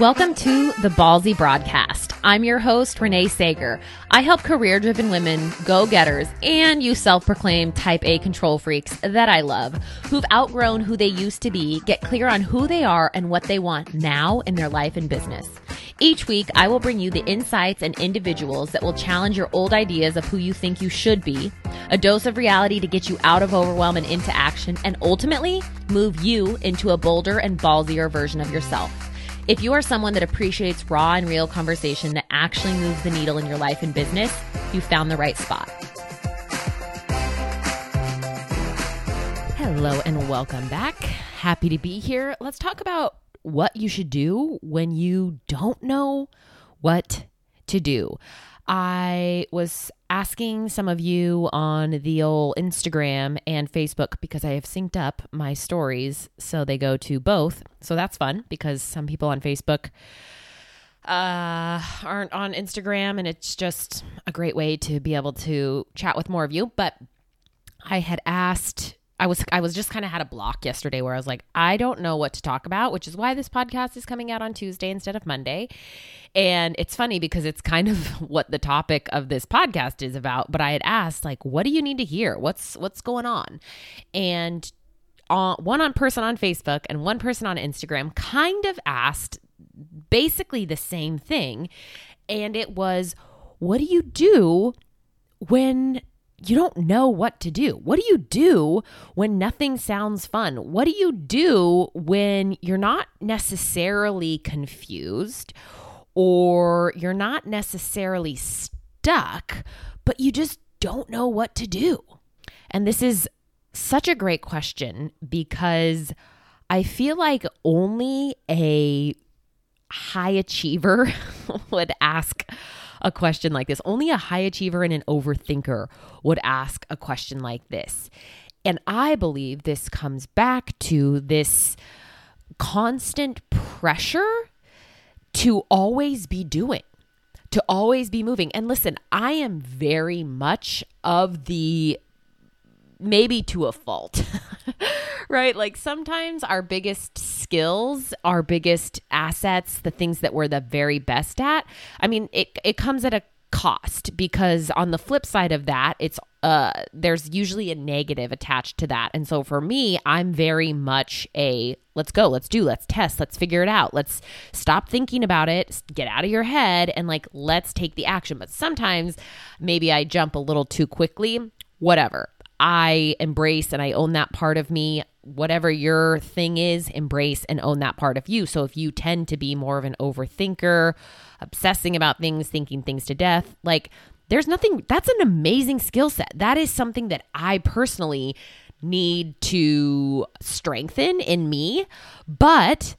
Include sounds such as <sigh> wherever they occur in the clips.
Welcome to the Ballsy Broadcast. I'm your host, Renee Sager. I help career driven women, go getters, and you self proclaimed type A control freaks that I love, who've outgrown who they used to be, get clear on who they are and what they want now in their life and business. Each week, I will bring you the insights and individuals that will challenge your old ideas of who you think you should be, a dose of reality to get you out of overwhelm and into action, and ultimately move you into a bolder and ballsier version of yourself. If you are someone that appreciates raw and real conversation that actually moves the needle in your life and business, you found the right spot. Hello and welcome back. Happy to be here. Let's talk about what you should do when you don't know what to do. I was asking some of you on the old Instagram and Facebook because I have synced up my stories so they go to both. So that's fun because some people on Facebook uh, aren't on Instagram and it's just a great way to be able to chat with more of you. But I had asked I was I was just kind of had a block yesterday where I was like, I don't know what to talk about, which is why this podcast is coming out on Tuesday instead of Monday. And it's funny because it's kind of <laughs> what the topic of this podcast is about, but I had asked like, what do you need to hear? What's what's going on? And uh, one on person on Facebook and one person on Instagram kind of asked basically the same thing, and it was, what do you do when you don't know what to do. What do you do when nothing sounds fun? What do you do when you're not necessarily confused or you're not necessarily stuck, but you just don't know what to do? And this is such a great question because I feel like only a high achiever <laughs> would ask a question like this. Only a high achiever and an overthinker would ask a question like this. And I believe this comes back to this constant pressure to always be doing, to always be moving. And listen, I am very much of the maybe to a fault. <laughs> <laughs> right? Like sometimes our biggest skills, our biggest assets, the things that we're the very best at, I mean, it it comes at a cost because on the flip side of that, it's uh there's usually a negative attached to that. And so for me, I'm very much a let's go, let's do, let's test, let's figure it out. Let's stop thinking about it, get out of your head and like let's take the action. But sometimes maybe I jump a little too quickly, whatever. I embrace and I own that part of me. Whatever your thing is, embrace and own that part of you. So if you tend to be more of an overthinker, obsessing about things, thinking things to death, like there's nothing, that's an amazing skill set. That is something that I personally need to strengthen in me. But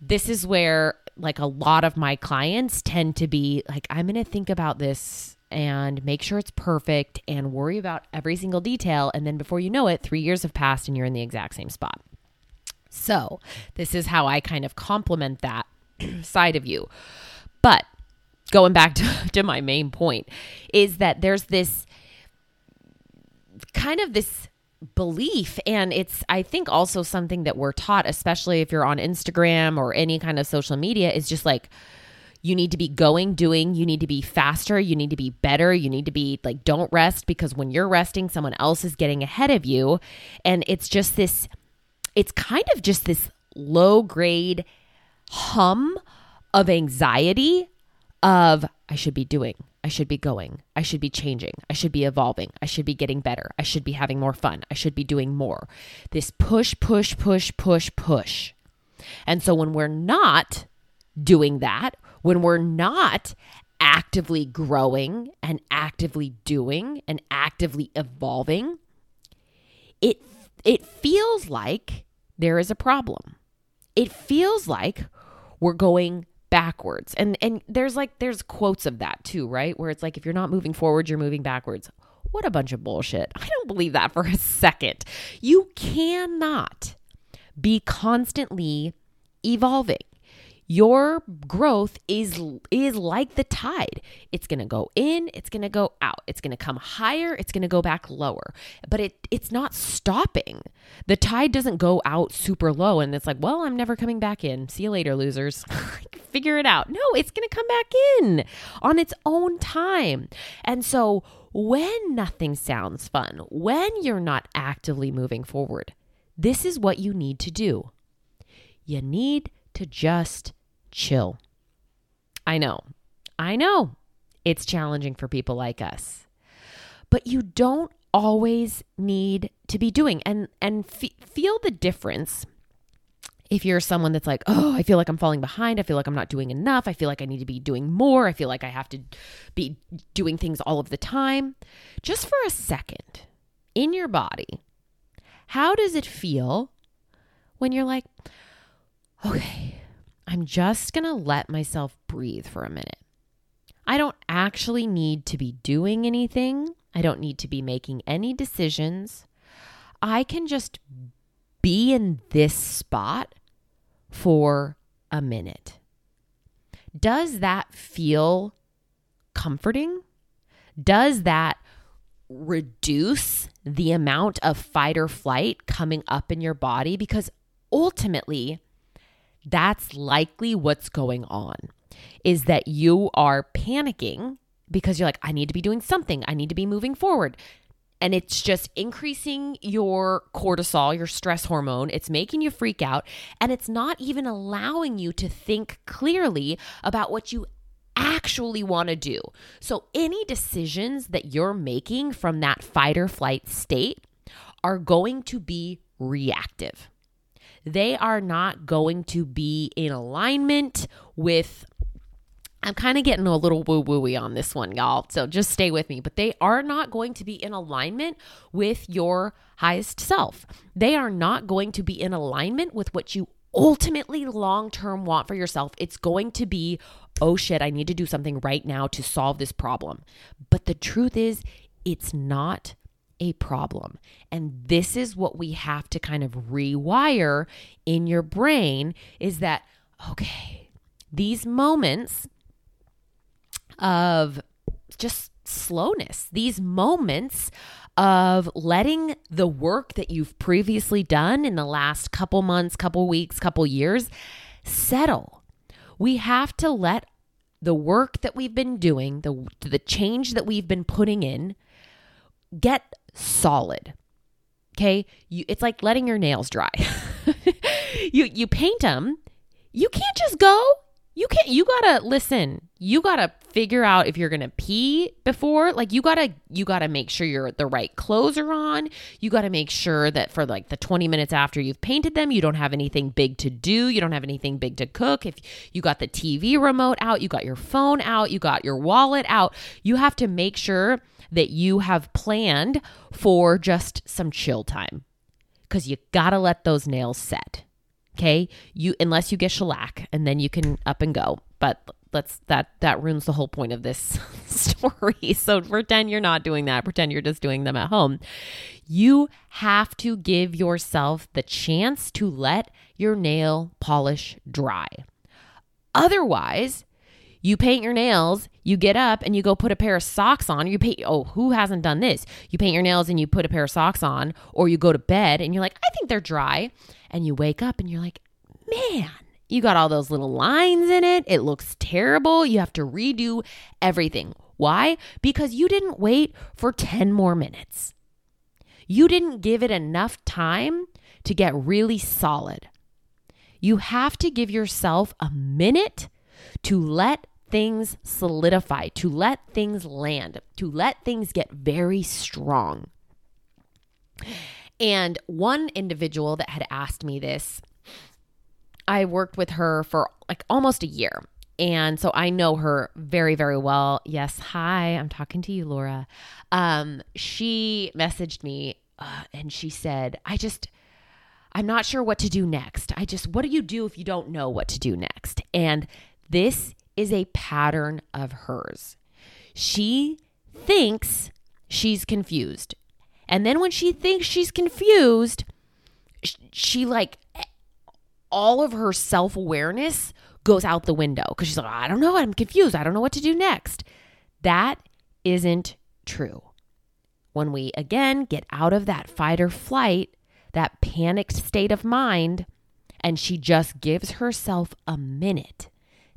this is where like a lot of my clients tend to be like, I'm going to think about this and make sure it's perfect and worry about every single detail. And then before you know it, three years have passed and you're in the exact same spot. So, this is how I kind of complement that <clears throat> side of you. But going back <laughs> to, to my main point is that there's this kind of this belief and it's i think also something that we're taught especially if you're on instagram or any kind of social media is just like you need to be going, doing, you need to be faster, you need to be better, you need to be like, don't rest because when you're resting, someone else is getting ahead of you. And it's just this, it's kind of just this low grade hum of anxiety of, I should be doing, I should be going, I should be changing, I should be evolving, I should be getting better, I should be having more fun, I should be doing more. This push, push, push, push, push. And so when we're not doing that, when we're not actively growing and actively doing and actively evolving, it it feels like there is a problem. It feels like we're going backwards. And and there's like there's quotes of that too, right? Where it's like if you're not moving forward, you're moving backwards. What a bunch of bullshit. <laughs> I don't believe that for a second. You cannot be constantly evolving your growth is is like the tide. It's going to go in, it's going to go out. It's going to come higher, it's going to go back lower. But it it's not stopping. The tide doesn't go out super low and it's like, "Well, I'm never coming back in. See you later, losers." <laughs> Figure it out. No, it's going to come back in on its own time. And so when nothing sounds fun, when you're not actively moving forward, this is what you need to do. You need to just chill. I know, I know it's challenging for people like us, but you don't always need to be doing and and f- feel the difference if you're someone that's like, oh, I feel like I'm falling behind. I feel like I'm not doing enough. I feel like I need to be doing more. I feel like I have to be doing things all of the time. Just for a second in your body, how does it feel when you're like, okay, I'm just going to let myself breathe for a minute? I don't actually need to be doing anything. I don't need to be making any decisions. I can just be in this spot for a minute. Does that feel comforting? Does that reduce the amount of fight or flight coming up in your body? Because ultimately, that's likely what's going on is that you are panicking because you're like, I need to be doing something. I need to be moving forward and it's just increasing your cortisol, your stress hormone. It's making you freak out, and it's not even allowing you to think clearly about what you actually want to do. So, any decisions that you're making from that fight or flight state are going to be reactive. They are not going to be in alignment with I'm kind of getting a little woo wooey on this one, y'all. So just stay with me. But they are not going to be in alignment with your highest self. They are not going to be in alignment with what you ultimately long term want for yourself. It's going to be, oh shit, I need to do something right now to solve this problem. But the truth is, it's not a problem. And this is what we have to kind of rewire in your brain is that, okay, these moments of just slowness, these moments of letting the work that you've previously done in the last couple months, couple weeks, couple years settle. We have to let the work that we've been doing, the the change that we've been putting in get solid. Okay? You it's like letting your nails dry. <laughs> you you paint them, you can't just go you can't you gotta listen. You gotta figure out if you're gonna pee before. Like you gotta you gotta make sure you're the right clothes are on. You gotta make sure that for like the 20 minutes after you've painted them you don't have anything big to do. You don't have anything big to cook. If you got the tv remote out you got your phone out you got your wallet out you have to make sure that you have planned for just some chill time. Because you gotta let those nails set Okay. You unless you get shellac and then you can up and go. But let's that that ruins the whole point of this <laughs> story. So pretend you're not doing that. Pretend you're just doing them at home. You have to give yourself the chance to let your nail polish dry. Otherwise, you paint your nails, you get up and you go put a pair of socks on. You paint, oh, who hasn't done this? You paint your nails and you put a pair of socks on, or you go to bed and you're like, I think they're dry and you wake up and you're like, man, you got all those little lines in it. It looks terrible. You have to redo everything. Why? Because you didn't wait for 10 more minutes. You didn't give it enough time to get really solid. You have to give yourself a minute to let things solidify, to let things land, to let things get very strong. And one individual that had asked me this, I worked with her for like almost a year. And so I know her very, very well. Yes. Hi, I'm talking to you, Laura. Um, she messaged me uh, and she said, I just, I'm not sure what to do next. I just, what do you do if you don't know what to do next? And this is a pattern of hers. She thinks she's confused. And then when she thinks she's confused, she like all of her self awareness goes out the window because she's like, I don't know. I'm confused. I don't know what to do next. That isn't true. When we again get out of that fight or flight, that panicked state of mind, and she just gives herself a minute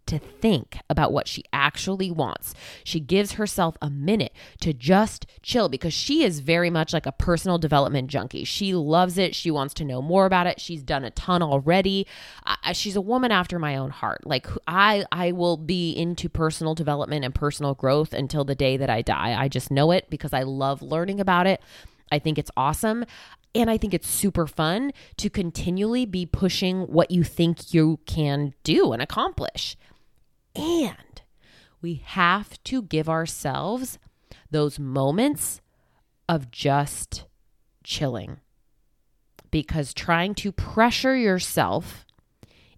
to think about what she actually wants. She gives herself a minute to just chill because she is very much like a personal development junkie. She loves it. She wants to know more about it. She's done a ton already. I, she's a woman after my own heart. Like I I will be into personal development and personal growth until the day that I die. I just know it because I love learning about it. I think it's awesome. And I think it's super fun to continually be pushing what you think you can do and accomplish. And we have to give ourselves those moments of just chilling. Because trying to pressure yourself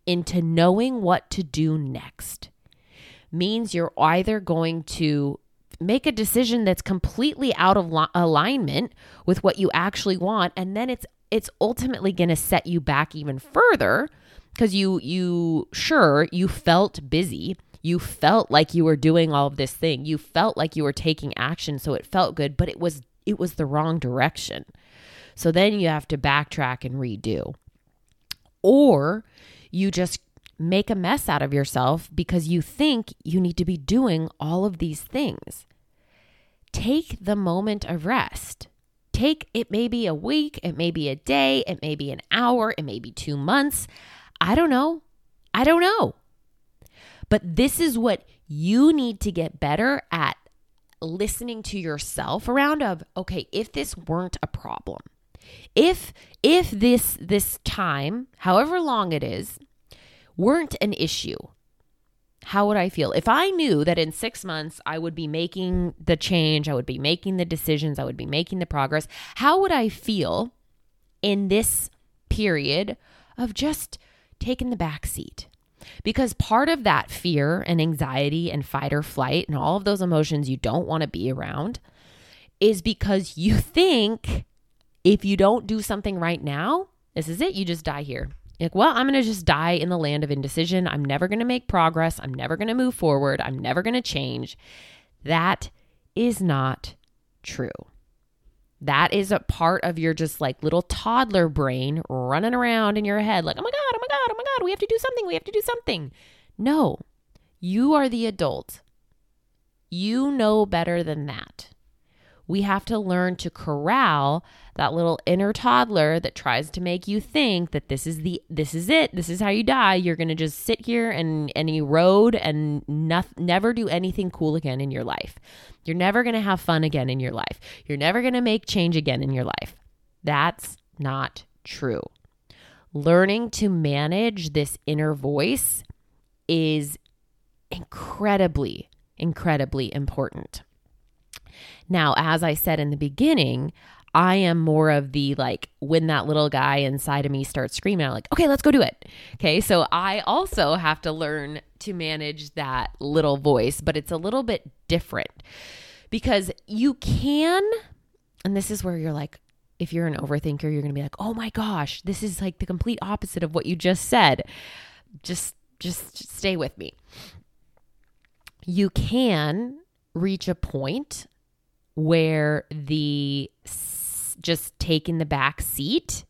into knowing what to do next means you're either going to make a decision that's completely out of li- alignment with what you actually want and then it's it's ultimately going to set you back even further because you you sure you felt busy. You felt like you were doing all of this thing. You felt like you were taking action so it felt good but it was it was the wrong direction. So then you have to backtrack and redo. Or you just make a mess out of yourself because you think you need to be doing all of these things. Take the moment of rest. Take it may be a week it may be a day it may be an hour it may be 2 months I don't know. I don't know. But this is what you need to get better at listening to yourself around of okay, if this weren't a problem. If if this this time, however long it is, weren't an issue, how would I feel? If I knew that in six months I would be making the change, I would be making the decisions, I would be making the progress, how would I feel in this period of just taken the back seat. Because part of that fear and anxiety and fight or flight and all of those emotions you don't want to be around is because you think if you don't do something right now, this is it, you just die here. Like, well, I'm going to just die in the land of indecision. I'm never going to make progress. I'm never going to move forward. I'm never going to change. That is not true. That is a part of your just like little toddler brain running around in your head, like, oh my God, God, oh my God, we have to do something, we have to do something. No, you are the adult. You know better than that. We have to learn to corral that little inner toddler that tries to make you think that this is the this is it this is how you die. You're going to just sit here and and erode and not, never do anything cool again in your life. You're never going to have fun again in your life. You're never going to make change again in your life. That's not true learning to manage this inner voice is incredibly incredibly important now, as I said in the beginning, I am more of the like when that little guy inside of me starts screaming, I'm like, okay, let's go do it. Okay. So I also have to learn to manage that little voice, but it's a little bit different because you can, and this is where you're like, if you're an overthinker, you're going to be like, oh my gosh, this is like the complete opposite of what you just said. Just, just, stay with me. You can reach a point where the just taking the back seat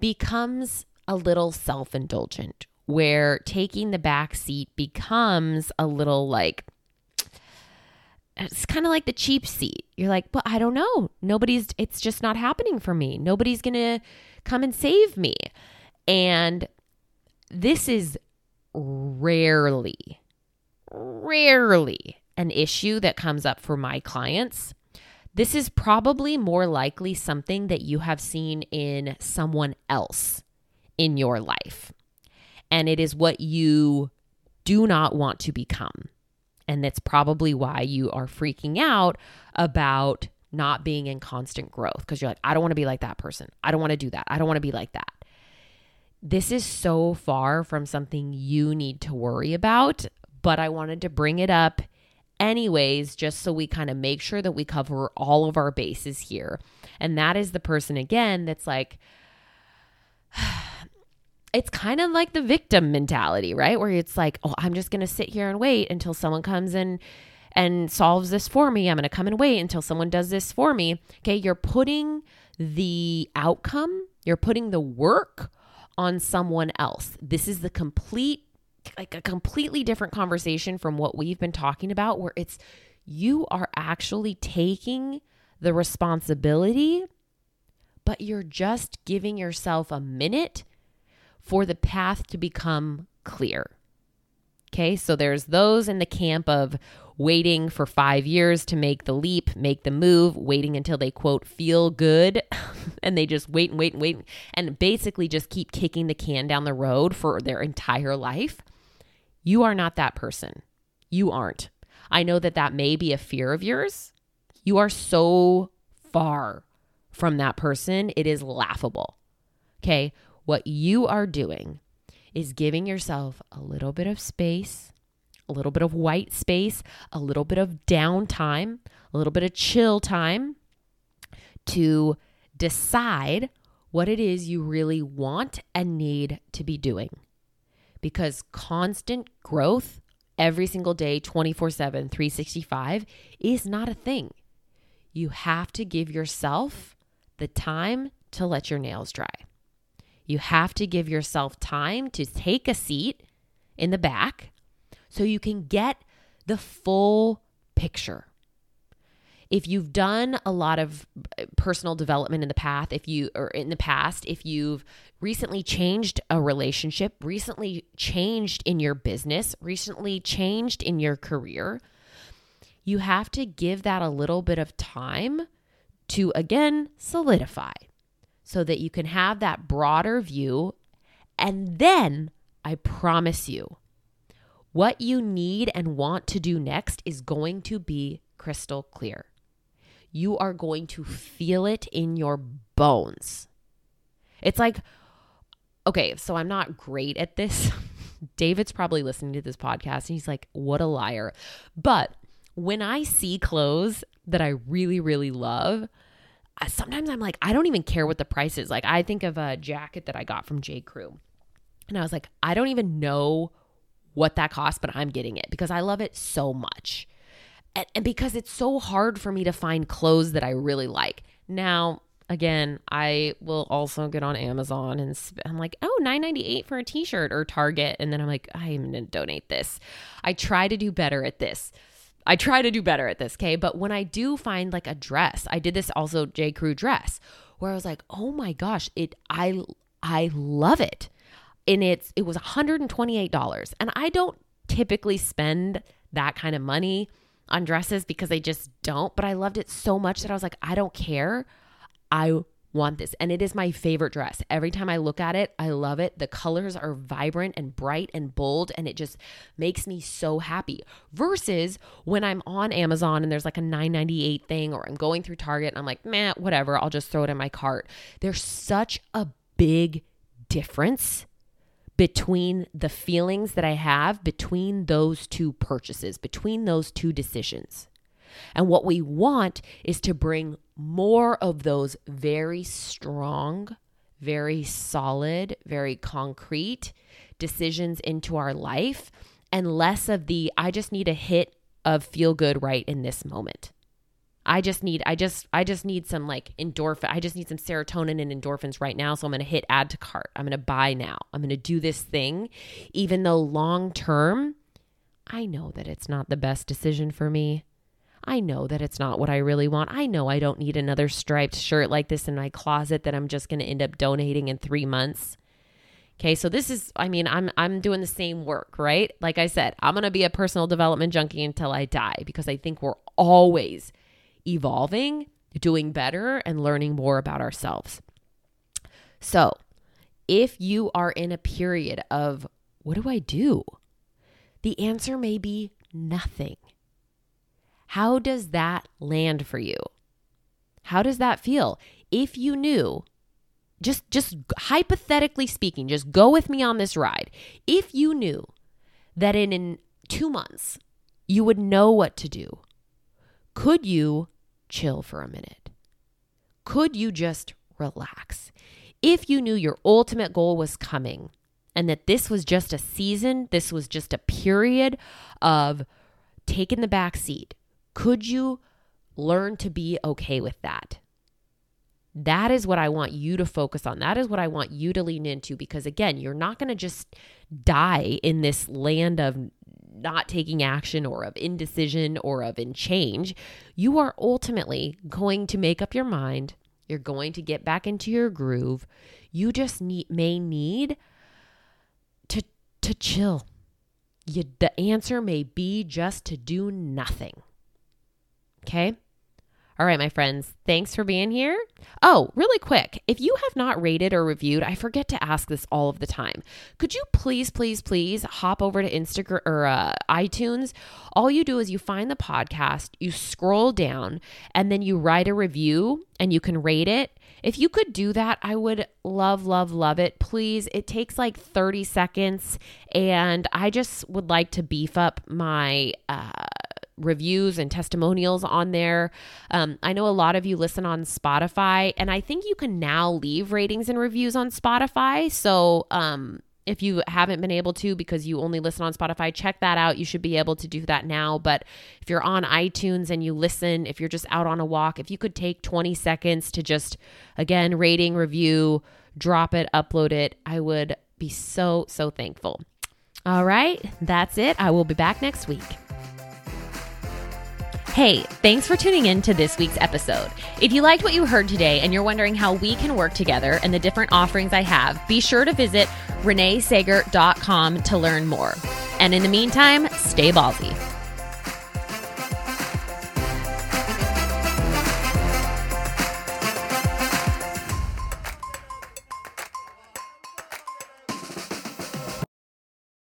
becomes a little self indulgent, where taking the back seat becomes a little like, it's kind of like the cheap seat. You're like, but I don't know. Nobody's, it's just not happening for me. Nobody's going to come and save me. And this is rarely, rarely an issue that comes up for my clients. This is probably more likely something that you have seen in someone else in your life. And it is what you do not want to become. And that's probably why you are freaking out about not being in constant growth because you're like, I don't want to be like that person. I don't want to do that. I don't want to be like that. This is so far from something you need to worry about, but I wanted to bring it up anyways, just so we kind of make sure that we cover all of our bases here. And that is the person again that's like, <sighs> it's kind of like the victim mentality, right? Where it's like, oh, I'm just going to sit here and wait until someone comes and and solves this for me. I'm going to come and wait until someone does this for me. Okay, you're putting the outcome, you're putting the work on someone else. This is the complete like a completely different conversation from what we've been talking about where it's you are actually taking the responsibility but you're just giving yourself a minute for the path to become clear. Okay, so there's those in the camp of waiting for five years to make the leap, make the move, waiting until they quote feel good, <laughs> and they just wait and wait and wait and basically just keep kicking the can down the road for their entire life. You are not that person. You aren't. I know that that may be a fear of yours. You are so far from that person, it is laughable. Okay, what you are doing is giving yourself a little bit of space, a little bit of white space, a little bit of downtime, a little bit of chill time to decide what it is you really want and need to be doing. Because constant growth every single day, 24 7, 365, is not a thing. You have to give yourself the time to let your nails dry. You have to give yourself time to take a seat in the back so you can get the full picture. If you've done a lot of uh, personal development in the past, if you or in the past, if you've recently changed a relationship, recently changed in your business, recently changed in your career, you have to give that a little bit of time to again solidify so that you can have that broader view. And then I promise you, what you need and want to do next is going to be crystal clear. You are going to feel it in your bones. It's like, okay, so I'm not great at this. <laughs> David's probably listening to this podcast and he's like, what a liar. But when I see clothes that I really, really love, sometimes I'm like, I don't even care what the price is. Like, I think of a jacket that I got from J. Crew, and I was like, I don't even know what that costs, but I'm getting it because I love it so much. And, and because it's so hard for me to find clothes that I really like. Now, again, I will also get on Amazon and sp- I'm like, oh, nine ninety eight for a t shirt or Target. And then I'm like, I'm going to donate this. I try to do better at this. I try to do better at this, okay? But when I do find like a dress, I did this also J. Crew dress where I was like, "Oh my gosh, it I I love it." And it's it was $128. And I don't typically spend that kind of money on dresses because I just don't, but I loved it so much that I was like, I don't care. I want this. And it is my favorite dress. Every time I look at it, I love it. The colors are vibrant and bright and bold, and it just makes me so happy. Versus when I'm on Amazon and there's like a 998 thing, or I'm going through Target and I'm like, man, whatever, I'll just throw it in my cart. There's such a big difference between the feelings that I have between those two purchases, between those two decisions. And what we want is to bring more of those very strong, very solid, very concrete decisions into our life and less of the I just need a hit of feel good right in this moment. I just need I just I just need some like endorphin. I just need some serotonin and endorphins right now, so I'm going to hit add to cart. I'm going to buy now. I'm going to do this thing even though long term I know that it's not the best decision for me. I know that it's not what I really want. I know I don't need another striped shirt like this in my closet that I'm just going to end up donating in 3 months. Okay, so this is I mean, I'm I'm doing the same work, right? Like I said, I'm going to be a personal development junkie until I die because I think we're always evolving, doing better and learning more about ourselves. So, if you are in a period of what do I do? The answer may be nothing. How does that land for you? How does that feel? If you knew, just just hypothetically speaking, just go with me on this ride. If you knew that in, in 2 months you would know what to do, could you chill for a minute? Could you just relax? If you knew your ultimate goal was coming and that this was just a season, this was just a period of taking the back seat? Could you learn to be okay with that? That is what I want you to focus on. That is what I want you to lean into because, again, you're not going to just die in this land of not taking action or of indecision or of in change. You are ultimately going to make up your mind. You're going to get back into your groove. You just need, may need to, to chill. You, the answer may be just to do nothing. Okay? All right, my friends, thanks for being here. Oh, really quick, if you have not rated or reviewed, I forget to ask this all of the time. Could you please, please, please hop over to Instagram or uh, iTunes? All you do is you find the podcast, you scroll down, and then you write a review and you can rate it. If you could do that, I would love, love, love it. Please, it takes like 30 seconds, and I just would like to beef up my. Uh, reviews and testimonials on there. Um, I know a lot of you listen on Spotify, and I think you can now leave ratings and reviews on Spotify. So, um, if you haven't been able to because you only listen on Spotify, check that out. You should be able to do that now. But if you're on iTunes and you listen, if you're just out on a walk, if you could take 20 seconds to just, again, rating, review, drop it, upload it, I would be so, so thankful. All right, that's it. I will be back next week. Hey, thanks for tuning in to this week's episode. If you liked what you heard today and you're wondering how we can work together and the different offerings I have, be sure to visit reneesager.com to learn more. And in the meantime, stay ballsy.